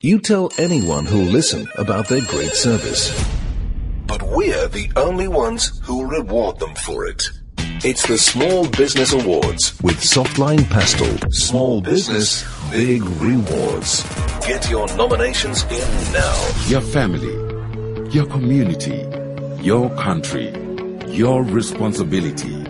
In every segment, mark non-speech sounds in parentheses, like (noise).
You tell anyone who'll listen about their great service. But we're the only ones who'll reward them for it. It's the Small Business Awards with Softline Pastel. Small business, big rewards. Get your nominations in now. Your family, your community, your country, your responsibility.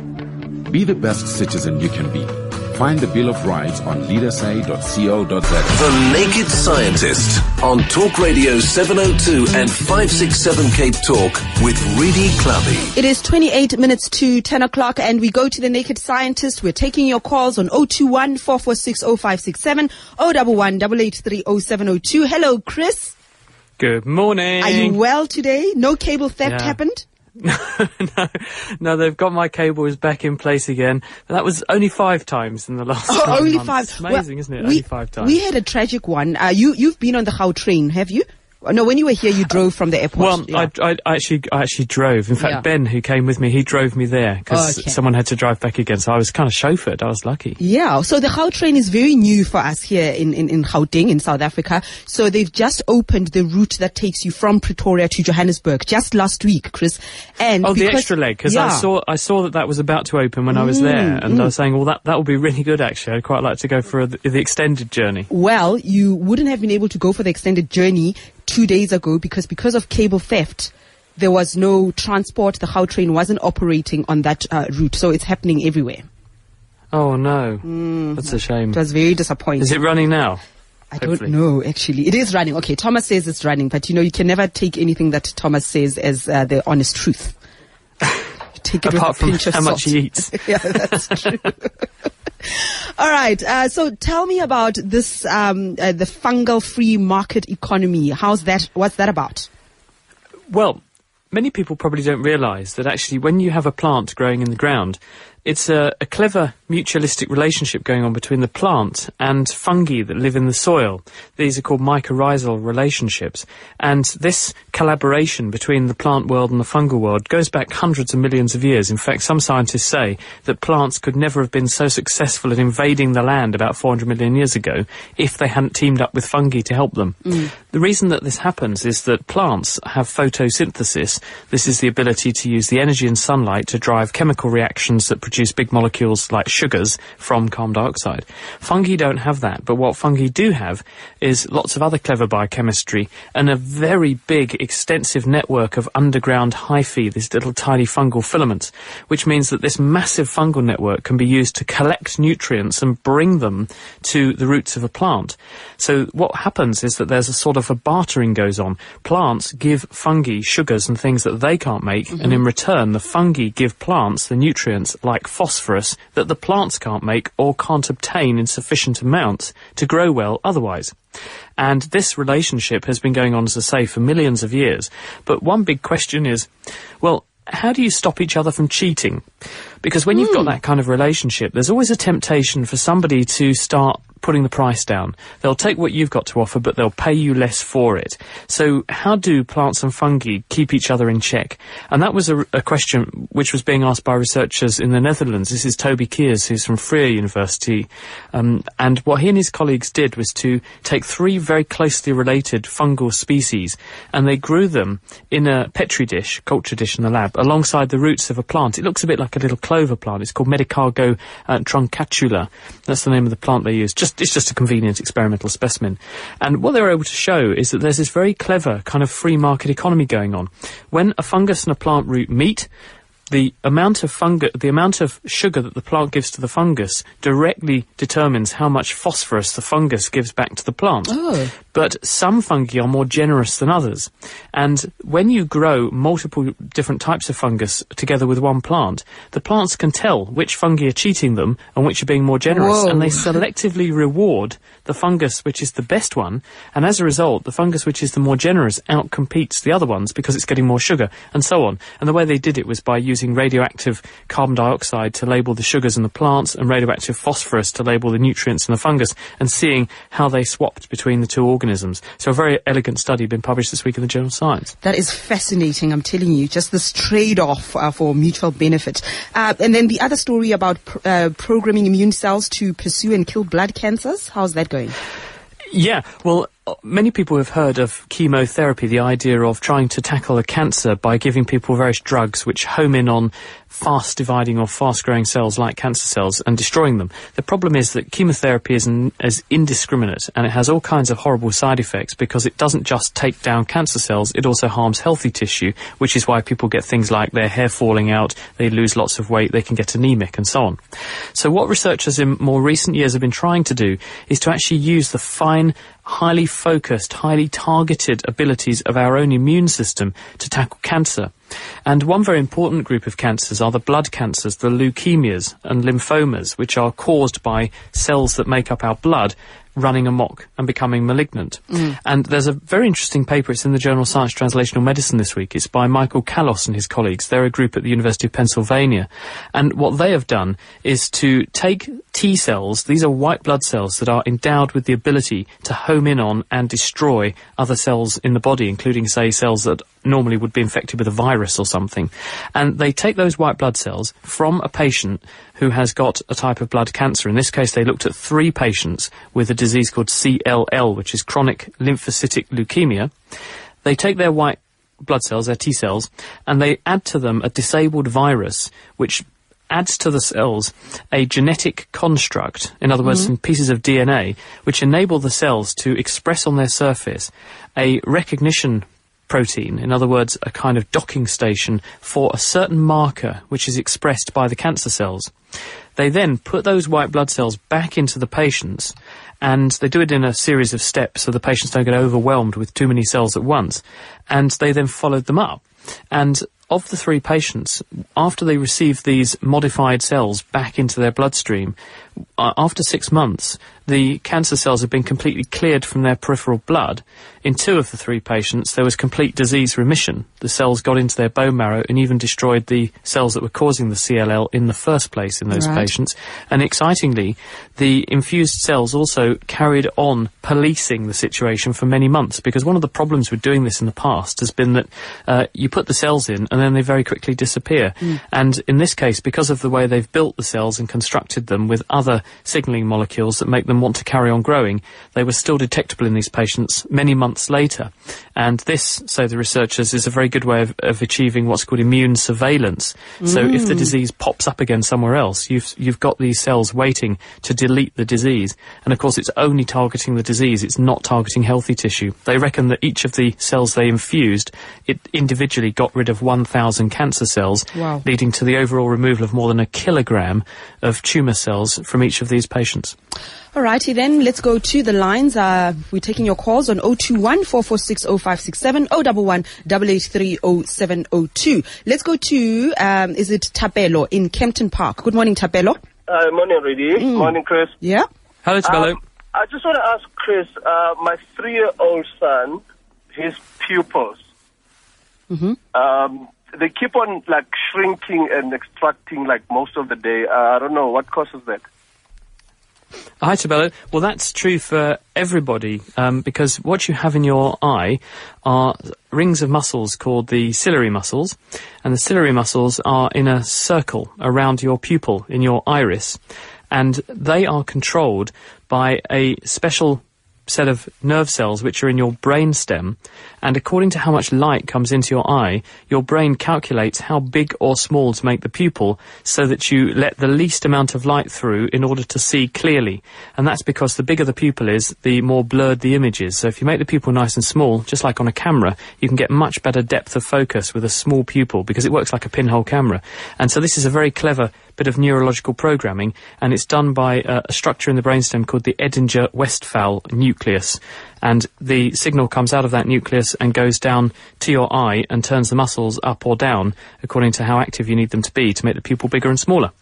Be the best citizen you can be. Find the Bill of Rights on leadersa.co.za. The Naked Scientist on Talk Radio 702 and 567 Cape Talk with Redi Tlhabi. It is 28 minutes to 10 o'clock and we go to the Naked Scientist. We're taking your calls on 021 446 0567 011 883 0702. Hello, Chris. Good morning. Are you well today? No cable theft Yeah. happened? (laughs) no, no, they've got my cables back in place again. But that was only five times in the last. Oh, only months. five. It's amazing, Well, isn't it? We, only five times. We had a tragic one. Uh, you, you've been on the Gautrain, have you? No, when you were here, you drove from the airport. well, Yeah. I, I actually, I actually drove. In fact, Yeah. Ben, who came with me, he drove me there because Okay. someone had to drive back again. So I was kind of chauffeured. I was lucky. Yeah, so the Gautrain is very new for us here in, in, in Gauteng in South Africa. So they've just opened the route that takes you from Pretoria to Johannesburg just last week, Chris. And Oh, the because- extra leg because I Yeah. Mm, saw I saw that that was about to open when I was there, and I was saying, well, that that would be really good. Actually, I'd quite like to go for the, the extended journey. Well, you wouldn't have been able to go for the extended journey two days ago because because of cable theft, there was no transport. The Gautrain wasn't operating on that uh, route, so it's happening everywhere. Oh no, that's a shame. It was very disappointing. Is it running now? I don't know, actually. It is running. Okay, Thomas says it's running, but you know, you can never take anything that Thomas says as uh, the honest truth. You (laughs) take it Apart with a from pinch of how much he eats. (laughs) yeah, that's true. (laughs) All right. Uh, so tell me about this, um, uh, the fungal free market economy. How's that? What's that about? Well, many people probably don't realise that actually when you have a plant growing in the ground, it's a, a clever mutualistic relationship going on between the plant and fungi that live in the soil. These are called mycorrhizal relationships. And this collaboration between the plant world and the fungal world goes back hundreds of millions of years. In fact, some scientists say that plants could never have been so successful at invading the land about 400 million years ago if they hadn't teamed up with fungi to help them. Mm. The reason that this happens is that plants have photosynthesis. This is the ability to use the energy and sunlight to drive chemical reactions that produce big molecules like sugars from carbon dioxide. Fungi don't have that, but what fungi do have is lots of other clever biochemistry and a very big, extensive network of underground hyphae, these little tiny fungal filaments, which means that this massive fungal network can be used to collect nutrients and bring them to the roots of a plant. So what happens is that there's a sort of a bartering goes on. Plants give fungi sugars and things that they can't make, and mm-hmm. in return, the fungi give plants the nutrients like phosphorus that the plants can't make or can't obtain in sufficient amounts to grow well otherwise. And this relationship has been going on, as I say, for millions of years. But one big question is, well, how do you stop each other from cheating? Because when you've got hmm. that kind of relationship, there's always a temptation for somebody to start putting the price down. They'll take what you've got to offer, but they'll pay you less for it. So how do plants and fungi keep each other in check? And that was a, a question which was being asked by researchers in the Netherlands. This is Toby Kiers, who's from Freer University. Um, and what he and his colleagues did was to take three very closely related fungal species and they grew them in a petri dish, culture dish in the lab, alongside the roots of a plant. It looks a bit like a little clover plant. It's called Medicago uh, truncatula. That's the name of the plant they used. Just, it's just a convenient experimental specimen. And what they were able to show is that there's this very clever kind of free market economy going on. When a fungus and a plant root meet, the amount of fungus, the amount of sugar that the plant gives to the fungus directly determines how much phosphorus the fungus gives back to the plant. Oh. But some fungi are more generous than others. And when you grow multiple different types of fungus together with one plant, the plants can tell which fungi are cheating them and which are being more generous. Whoa. And they (laughs) selectively reward the fungus which is the best one. And as a result, the fungus which is the more generous outcompetes the other ones because it's getting more sugar and so on. And the way they did it was by using radioactive carbon dioxide to label the sugars in the plants and radioactive phosphorus to label the nutrients in the fungus and seeing how they swapped between the two organisms. So a very elegant study been published this week in the journal of Science. That is fascinating. I'm telling you, just this trade-off uh, for mutual benefit. Uh, and then the other story about pr- uh, programming immune cells to pursue and kill blood cancers. How's that going? Yeah, well, many people have heard of chemotherapy, the idea of trying to tackle a cancer by giving people various drugs which home in on fast dividing or fast growing cells like cancer cells and destroying them. The problem is that chemotherapy is, n- is indiscriminate and it has all kinds of horrible side effects because it doesn't just take down cancer cells, it also harms healthy tissue, which is why people get things like their hair falling out, they lose lots of weight, they can get anemic and so on. So what researchers in more recent years have been trying to do is to actually use the fine highly focused, highly targeted abilities of our own immune system to tackle cancer. And one very important group of cancers are the blood cancers, the leukemias and lymphomas, which are caused by cells that make up our blood running amok and becoming malignant. Mm. And there's a very interesting paper, it's in the journal Science Translational Medicine this week. It's by Michael Kalos and his colleagues. They're a group at the University of Pennsylvania. And what they have done is to take T cells, these are white blood cells that are endowed with the ability to home in on and destroy other cells in the body, including, say, cells that normally would be infected with a virus or something. And they take those white blood cells from a patient who has got a type of blood cancer. In this case, they looked at three patients with a disease called CLL, which is chronic lymphocytic leukemia. They take their white blood cells, their T cells, and they add to them a disabled virus, which adds to the cells a genetic construct, in other words, mm-hmm. some pieces of DNA, which enable the cells to express on their surface a recognition protein, in other words, a kind of docking station for a certain marker which is expressed by the cancer cells. They then put those white blood cells back into the patients and they do it in a series of steps so the patients don't get overwhelmed with too many cells at once. And they then followed them up. And of the three patients, after they received these modified cells back into their bloodstream, after six months, the cancer cells had been completely cleared from their peripheral blood. In two of the three patients, there was complete disease remission. The cells got into their bone marrow and even destroyed the cells that were causing the CLL in the first place in those Right. patients. And excitingly, the infused cells also carried on policing the situation for many months because one of the problems with doing this in the past has been that uh, you put the cells in and then they very quickly disappear. And in this case, because of the way they've built the cells and constructed them with other signaling molecules that make them want to carry on growing, they were still detectable in these patients many months later. And this, say the researchers, is a very good way of, of achieving what's called immune surveillance. So if the mm. disease pops up again somewhere else, you've, you've got these cells waiting to delete the disease. And of course, it's only targeting the disease, it's not targeting healthy tissue. They reckon that each of the cells they infused, it individually got rid of 1,000 cancer cells, Wow. leading to the overall removal of more than a kilogram of tumour cells from each of these patients. Alrighty then, let's go to the lines. Uh, we're taking your calls on 021 446 0567 011 883 0702. Let's go to, um, is it Thapelo in Kempton Park? Good morning, Thapelo. Uh, morning, Rudy. Morning, Chris. Yeah? Hello, Tabello. Um, I just want to ask Chris, uh, my three-year-old son, his pupils, um, they keep on like shrinking and extracting like most of the day. Uh, I don't know what causes that. Hi, Tabello. Well, that's true for everybody um, because what you have in your eye are rings of muscles called the ciliary muscles, and the ciliary muscles are in a circle around your pupil in your iris, and they are controlled by a special set of nerve cells which are in your brain stem, and according to how much light comes into your eye, your brain calculates how big or small to make the pupil so that you let the least amount of light through in order to see clearly. And that's because the bigger the pupil is, the more blurred the image is. So if you make the pupil nice and small, just like on a camera, you can get much better depth of focus with a small pupil because it works like a pinhole camera. And so this is a very clever bit of neurological programming, and it's done by uh, a structure in the brainstem called the Edinger-Westphal nucleus. And the signal comes out of that nucleus and goes down to your eye and turns the muscles up or down according to how active you need them to be to make the pupil bigger and smaller.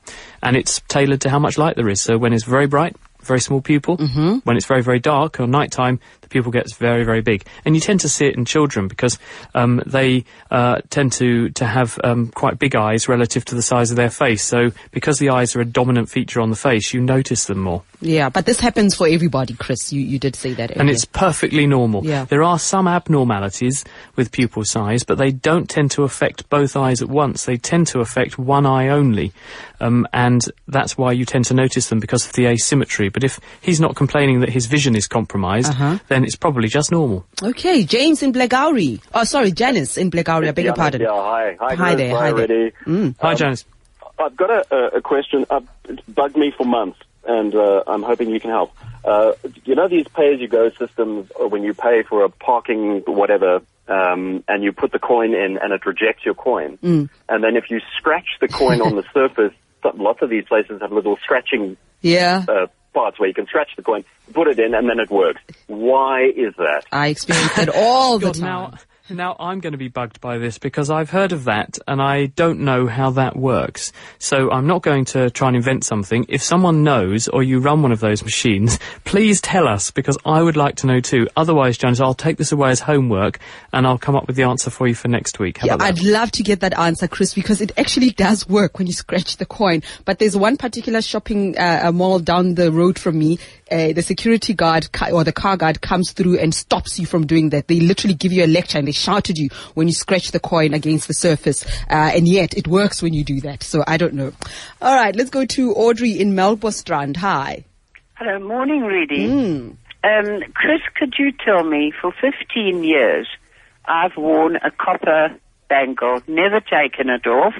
And it's tailored to how much light there is. So when it's very bright, very small pupil. Mm-hmm. When it's very, very dark or nighttime, the pupil gets very, very big. And you tend to see it in children because um, they uh, tend to, to have um, quite big eyes relative to the size of their face. So because the eyes are a dominant feature on the face, you notice them more. Yeah, but this happens for everybody, Chris. You, you did say that earlier. And it's perfectly normal. Yeah. There are some abnormalities with pupil size, but they don't tend to affect both eyes at once. They tend to affect one eye only. Um, and that's why you tend to notice them because of the asymmetry. But if he's not complaining that his vision is compromised, Uh-huh. then it's probably just normal. Okay, James in Blairgowrie. Oh, sorry, Janice in Blairgowrie. I beg your pardon. Yeah, hi. Hi, Hi there, Hi, hi there. Redi. Mm. Hi, Um, Janice. I've got a, a, a question. Uh, it's bugged me for months, and uh, I'm hoping you can help. Uh, you know these pay-as-you-go systems uh, when you pay for a parking whatever, um, and you put the coin in and it rejects your coin, Mm. and then if you scratch the coin on the (laughs) surface, lots of these places have little scratching Yeah, uh, parts where you can scratch the coin, put it in, and then it works. Why is that? I experience it all the (laughs) time. now, now I'm going to be bugged by this because I've heard of that and I don't know how that works. So I'm not going to try and invent something. If someone knows or you run one of those machines, (laughs) please tell us because I would like to know too. Otherwise, Janice, I'll take this away as homework and I'll come up with the answer for you for next week. How Yeah? I'd love to get that answer, Chris, because it actually does work when you scratch the coin. But there's one particular shopping uh, mall down the road from me. Uh, the security guard or the car guard comes through and stops you from doing that. They literally give you a lecture and they shout at you when you scratch the coin against the surface. Uh, and yet it works when you do that. So I don't know. All right, let's go to Audrey in Melkbosstrand. Hi. Hello, morning, Redi. Mm. Um, Chris, could you tell me, for 15 years, I've worn a copper bangle, never taken it off,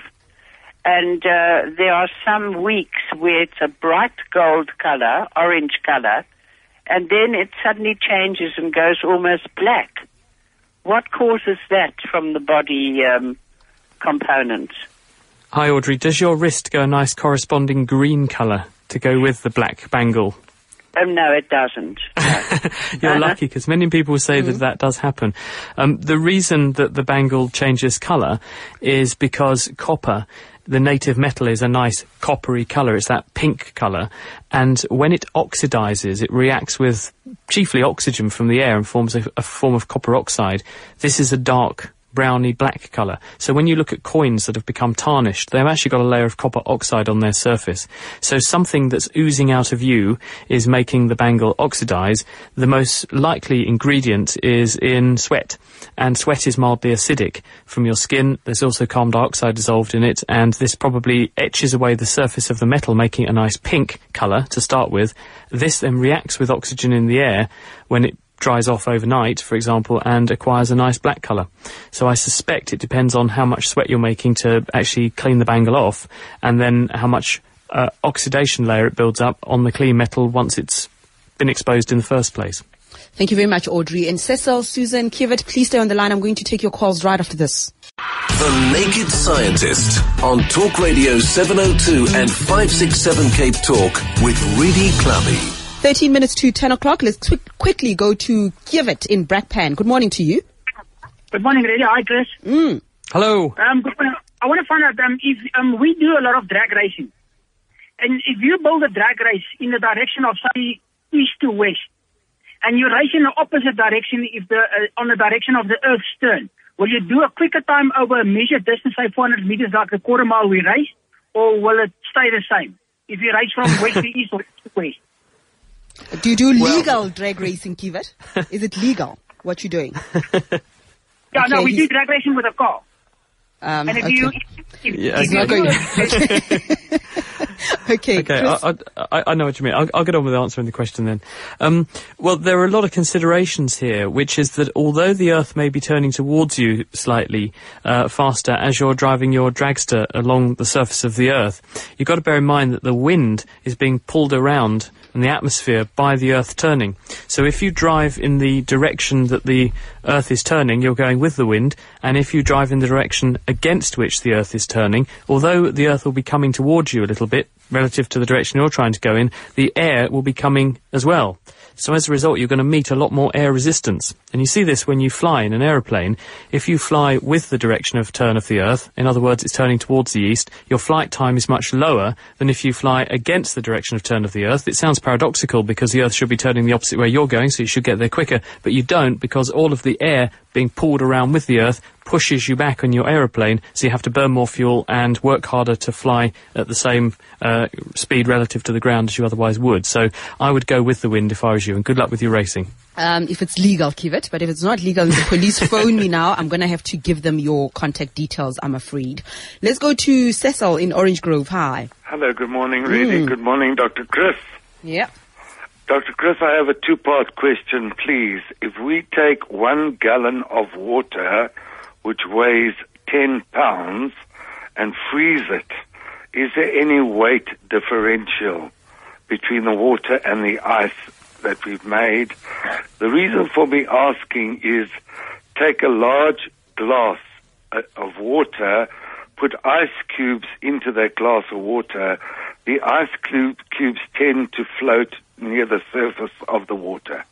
and uh, there are some weeks where it's a bright gold color, orange color, and then it suddenly changes and goes almost black. What causes that from the body um, components? Hi, Audrey. Does your wrist go a nice corresponding green colour to go with the black bangle? Um, no, it doesn't. (laughs) You're lucky because many people say that that does happen. Um, the reason that the bangle changes colour is because copper, the native metal, is a nice coppery colour. It's that pink colour, and when it oxidizes, it reacts with chiefly oxygen from the air and forms a, a form of copper oxide. This is a dark browny black colour. So when you look at coins that have become tarnished, they've actually got a layer of copper oxide on their surface. So something that's oozing out of you is making the bangle oxidize. The most likely ingredient is in sweat. And sweat is mildly acidic from your skin. There's also carbon dioxide dissolved in it, and this probably etches away the surface of the metal, making a nice pink colour to start with. This then reacts with oxygen in the air when it dries off overnight, for example, and acquires a nice black colour. So I suspect it depends on how much sweat you're making to actually clean the bangle off, and then how much uh, oxidation layer it builds up on the clean metal once it's been exposed in the first place. Thank you very much, Audrey. And Cecil, Susan, Kivet, please stay on the line. I'm going to take your calls right after this. The Naked Scientist on Talk Radio 702 and 567 Cape Talk with Redi Tlhabi. 13 minutes to 10 o'clock. Let's quick, quickly go to Kivet in Brakpan. Good morning to you. Good morning, Radio. Hi, Chris. Mm. Hello. Um, good morning. I want to find out um, if um, we do a lot of drag racing, and if you build a drag race in the direction of say east to west, and you race in the opposite direction, if the uh, on the direction of the Earth's turn, will you do a quicker time over a measured distance, say 400 meters, like the quarter mile we race, or will it stay the same if you race from (laughs) west to east or east to west? Do you do legal drag racing, Kivet? (laughs) Is it legal what you're doing? Yeah, no, Okay, we do drag racing with a car. Um, And if okay. you, Yeah, if He's not going. (laughs) okay. Okay, I, I, I know what you mean. I'll, I'll get on with answering the question then. Um, well, there are a lot of considerations here, which is that although the Earth may be turning towards you slightly uh, faster as you're driving your dragster along the surface of the Earth, you've got to bear in mind that the wind is being pulled around in the atmosphere by the Earth turning. So if you drive in the direction that the Earth is turning, you're going with the wind, and if you drive in the direction against which the Earth is turning, although the Earth will be coming towards you a little bit relative to the direction you're trying to go in, the air will be coming as well. So as a result, you're going to meet a lot more air resistance. And you see this when you fly in an aeroplane. If you fly with the direction of turn of the Earth, in other words, it's turning towards the east, your flight time is much lower than if you fly against the direction of turn of the Earth. It sounds paradoxical because the Earth should be turning the opposite way you're going, so you should get there quicker, but you don't because all of the air being pulled around with the Earth pushes you back on your aeroplane, so you have to burn more fuel and work harder to fly at the same uh, speed relative to the ground as you otherwise would. So I would go with the wind if I was you, and good luck with your racing. Um, if it's legal, keep it. But if it's not legal, the police (laughs) phone me now. I'm going to have to give them your contact details, I'm afraid. Let's go to Cecil in Orange Grove. Hi. Hello, good morning, really. Good morning, Dr. Chris. Yeah. Dr. Chris, I have a two part question, please. If we take one gallon of water, which weighs 10 pounds, and freeze it, is there any weight differential between the water and the ice that we've made? The reason for me asking is take a large glass uh, of water, put ice cubes into that glass of water. The ice cube, cubes tend to float near the surface of the water.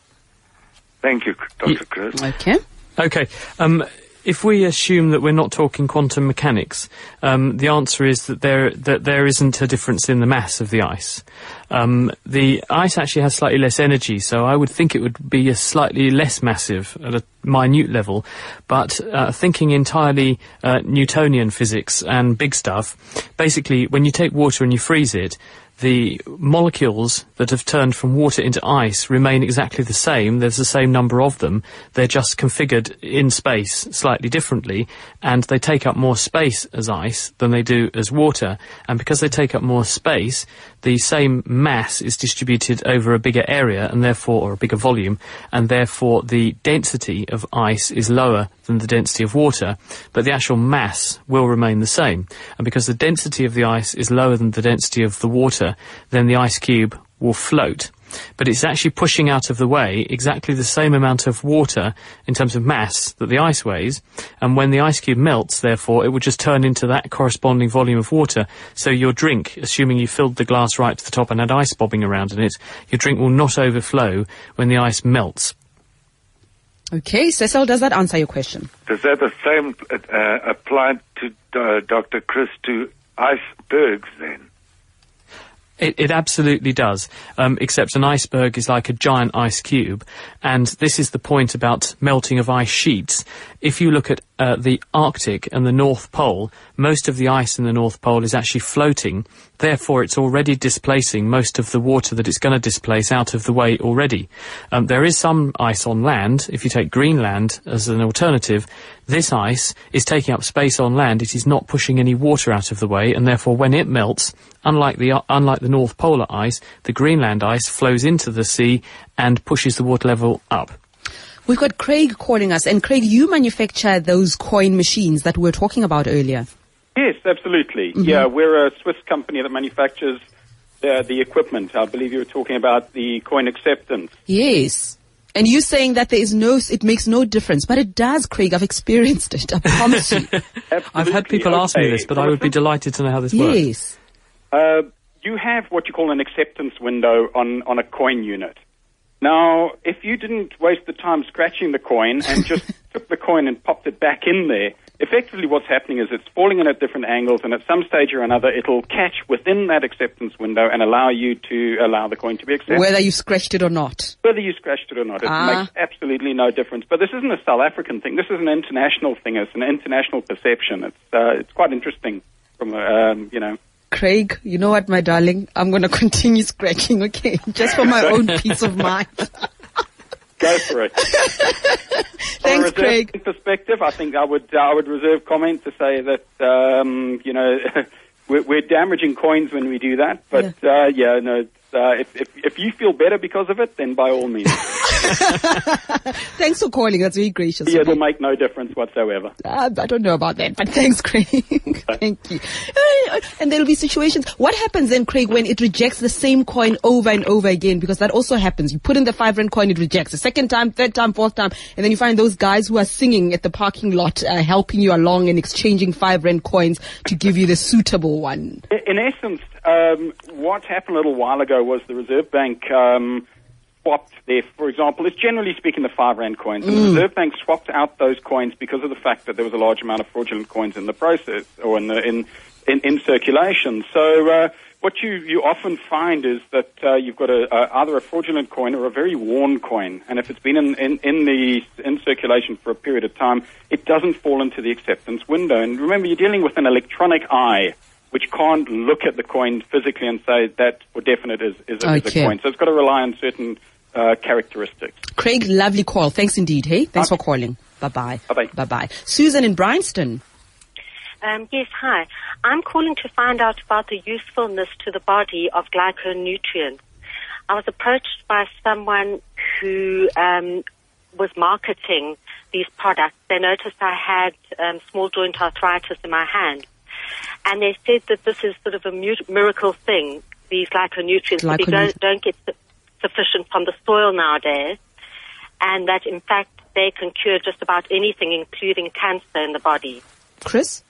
Thank you, Dr. Chris. Okay. Okay. Um, if we assume that we're not talking quantum mechanics, um, the answer is that there that there isn't a difference in the mass of the ice. Um, the ice actually has slightly less energy, so I would think it would be a slightly less massive at a minute level. But uh, thinking entirely uh, Newtonian physics and big stuff, basically, when you take water and you freeze it, the molecules that have turned from water into ice remain exactly the same. There's the same number of them. They're just configured in space slightly differently, and they take up more space as ice than they do as water. And because they take up more space, the same mass is distributed over a bigger area, and therefore, or a bigger volume, and therefore the density of ice is lower than the density of water, but the actual mass will remain the same. And because the density of the ice is lower than the density of the water, then the ice cube will float. But it's actually pushing out of the way exactly the same amount of water in terms of mass that the ice weighs. And when the ice cube melts, therefore, it will just turn into that corresponding volume of water. So your drink, assuming you filled the glass right to the top and had ice bobbing around in it, your drink will not overflow when the ice melts. Okay, Cecil, does that answer your question? Does that the same uh, apply to uh, Dr. Chris to icebergs then? It, it absolutely does, um, except an iceberg is like a giant ice cube, and this is the point about melting of ice sheets. If you look at uh, the Arctic and the North Pole, most of the ice in the North Pole is actually floating. Therefore, it's already displacing most of the water that it's going to displace out of the way already. Um, there is some ice on land. If you take Greenland as an alternative, this ice is taking up space on land. It is not pushing any water out of the way, and therefore, when it melts, unlike the uh, unlike the North Polar ice, the Greenland ice flows into the sea and pushes the water level up. We've got Craig calling us, and Craig, you manufacture those coin machines that we were talking about earlier. Yes, absolutely. Mm-hmm. Yeah, we're a Swiss company that manufactures uh, the equipment. I believe you were talking about the coin acceptance. Yes. And you're saying that there is no, it makes no difference, but it does, Craig. I've experienced it. I promise you. (laughs) I've had people ask me this, but I would be delighted to know how this works. yes. Uh, you have what you call an acceptance window on, on a coin unit. Now, if you didn't waste the time scratching the coin and (laughs) just took the coin and popped it back in there, effectively what's happening is it's falling in at different angles, and at some stage or another, it'll catch within that acceptance window and allow you to allow the coin to be accepted. Whether you scratched it or not. Whether you scratched it or not, it Ah. makes absolutely no difference. But this isn't a South African thing. This is an international thing. It's an international perception. It's uh, it's quite interesting from um, you know. Craig, you know what, my darling? I'm going (laughs) to continue scratching, okay? Just for my own (laughs) peace of mind. (laughs) Go for it. Thanks, From Craig. Perspective, I think I would I would reserve comment to say that um, you know we're, we're damaging coins when we do that. But yeah, uh, yeah no. Uh, if, if if you feel better because of it, then by all means. (laughs) (laughs) thanks for calling. That's very gracious. Yeah, it'll make no difference whatsoever. Uh, I don't know about that, but (laughs) thanks, Craig. Thank you. Uh, and there'll be situations. What happens then, Craig, when it rejects the same coin over and over again? Because that also happens. You put in the five rand coin, it rejects. The second time, third time, fourth time, and then you find those guys who are singing at the parking lot, uh, helping you along and exchanging five rand coins to give you the suitable one. In essence, um, what happened a little while ago was the Reserve Bank. Um, swapped there, for example, it's generally speaking the five rand coins. And the Reserve Bank swapped out those coins because of the fact that there was a large amount of fraudulent coins in the process or in the, in, in, in circulation. So uh, what you, you often find is that uh, you've got a, a, either a fraudulent coin or a very worn coin, and if it's been in, in, in the in circulation for a period of time, it doesn't fall into the acceptance window. And remember, you're dealing with an electronic eye which can't look at the coin physically and say that for definite is, is, a, Okay. is a coin. So it's got to rely on certain uh, characteristics. Craig, lovely call. Thanks indeed. Hey, thanks for calling. Bye bye. Bye bye. Bye bye. Susan in Bryanston. Um, yes, hi. I'm calling to find out about the usefulness to the body of glyconutrients. I was approached by someone who um, was marketing these products. They noticed I had um, small joint arthritis in my hand. And they said that this is sort of a mu- miracle thing, these glyconutrients, that we Glyconut- don't, don't get su- sufficient from the soil nowadays. And that, in fact, they can cure just about anything, including cancer in the body. Chris?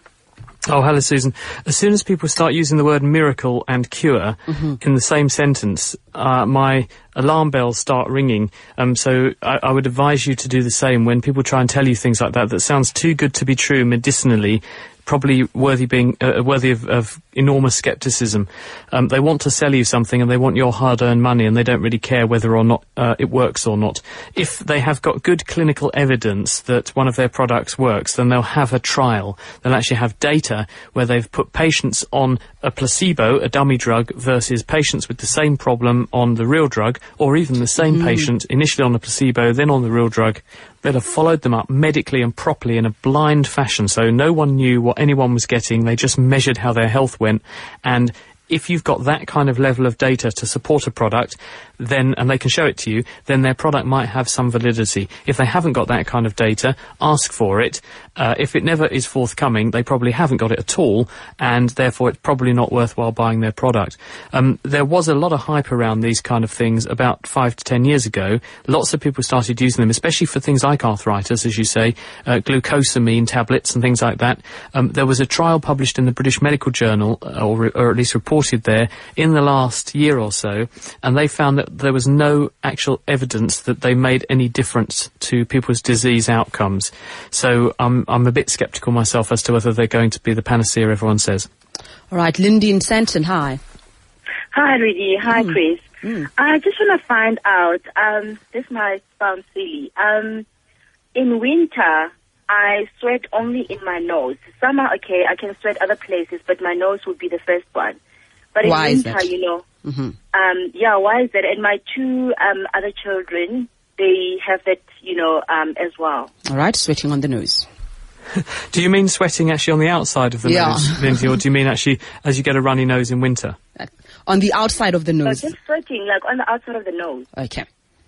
Oh, hello, Susan. As soon as people start using the word miracle and cure in the same sentence, uh, my alarm bells start ringing. Um, so I, I would advise you to do the same when people try and tell you things like that that sounds too good to be true medicinally. Probably worthy being uh, worthy of, of enormous skepticism. Um, they want to sell you something, and they want your hard-earned money, and they don't really care whether or not uh, it works or not. If they have got good clinical evidence that one of their products works, then they'll have a trial. They'll actually have data where they've put patients on a placebo, a dummy drug, versus patients with the same problem on the real drug, or even the same patient initially on a placebo, then on the real drug. They'll have followed them up medically and properly in a blind fashion, so no one knew what anyone was getting. They just measured how their health went, and if you've got that kind of level of data to support a product, then and they can show it to you, then their product might have some validity. If they haven't got that kind of data, ask for it. Uh, if it never is forthcoming, they probably haven't got it at all, and therefore it's probably not worthwhile buying their product. Um, there was a lot of hype around these kind of things about five to ten years ago. Lots of people started using them, especially for things like arthritis, as you say, uh, glucosamine tablets and things like that. Um, there was a trial published in the British Medical Journal, uh, or, or at least reported there, in the last year or so, and they found that there was no actual evidence that they made any difference to people's disease outcomes. So I'm I'm a bit sceptical myself as to whether they're going to be the panacea everyone says. All right, Lindy in Sandton. Hi. Hi, Rudy. Hi, Mm. Chris. Mm. I just want to find out. Um, this might sound silly. Um, in winter, I sweat only in my nose. Summer, okay, I can sweat other places, but my nose would be the first one. But in Why is winter, that? you know, hmm um, yeah, why is that? And my two um, other children, they have that, you know, um, as well. All right, sweating on the nose. (laughs) Do you mean sweating actually on the outside of the Yeah. nose, Lindsay, or do you mean actually as you get a runny nose in winter? On the outside of the So nose. just sweating, like on the outside of the nose. Okay.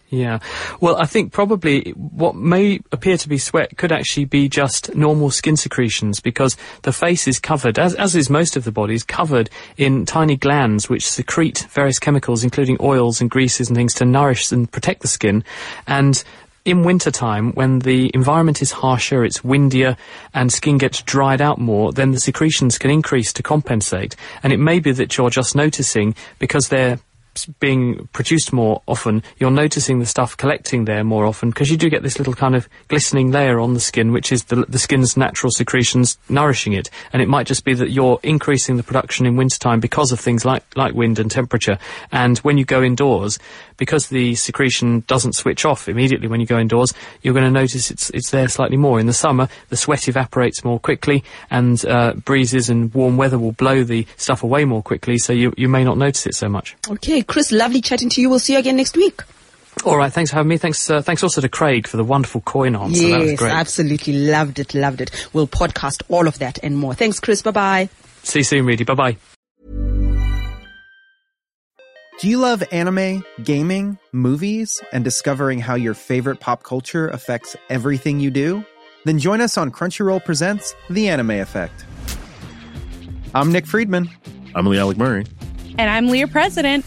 Yeah. Well, I think probably what may appear to be sweat could actually be just normal skin secretions because the face is covered, as, as is most of the body, is covered in tiny glands which secrete various chemicals, including oils and greases and things to nourish and protect the skin. And in wintertime, when the environment is harsher, it's windier, and skin gets dried out more, then the secretions can increase to compensate. And it may be that you're just noticing because they're being produced more often, you're noticing the stuff collecting there more often because you do get this little kind of glistening layer on the skin, which is the, the skin's natural secretions nourishing it. And it might just be that you're increasing the production in wintertime because of things like, like wind and temperature. And when you go indoors, because the secretion doesn't switch off immediately when you go indoors, you're going to notice it's, it's there slightly more. In the summer, the sweat evaporates more quickly and uh, breezes and warm weather will blow the stuff away more quickly, so you, you may not notice it so much. Okay, Chris, lovely chatting to you. We'll see you again next week. All right, thanks for having me. Thanks, uh, thanks also to Craig for the wonderful coin answer. that was yes, great. absolutely. Loved it, loved it. We'll podcast all of that and more. Thanks, Chris. Bye bye. See you soon, Rudy. Bye bye. Do you love anime, gaming, movies, and discovering how your favorite pop culture affects everything you do? Then join us on Crunchyroll Presents The Anime Effect. I'm Nick Friedman. I'm Lee Alec Murray. And I'm Leah President.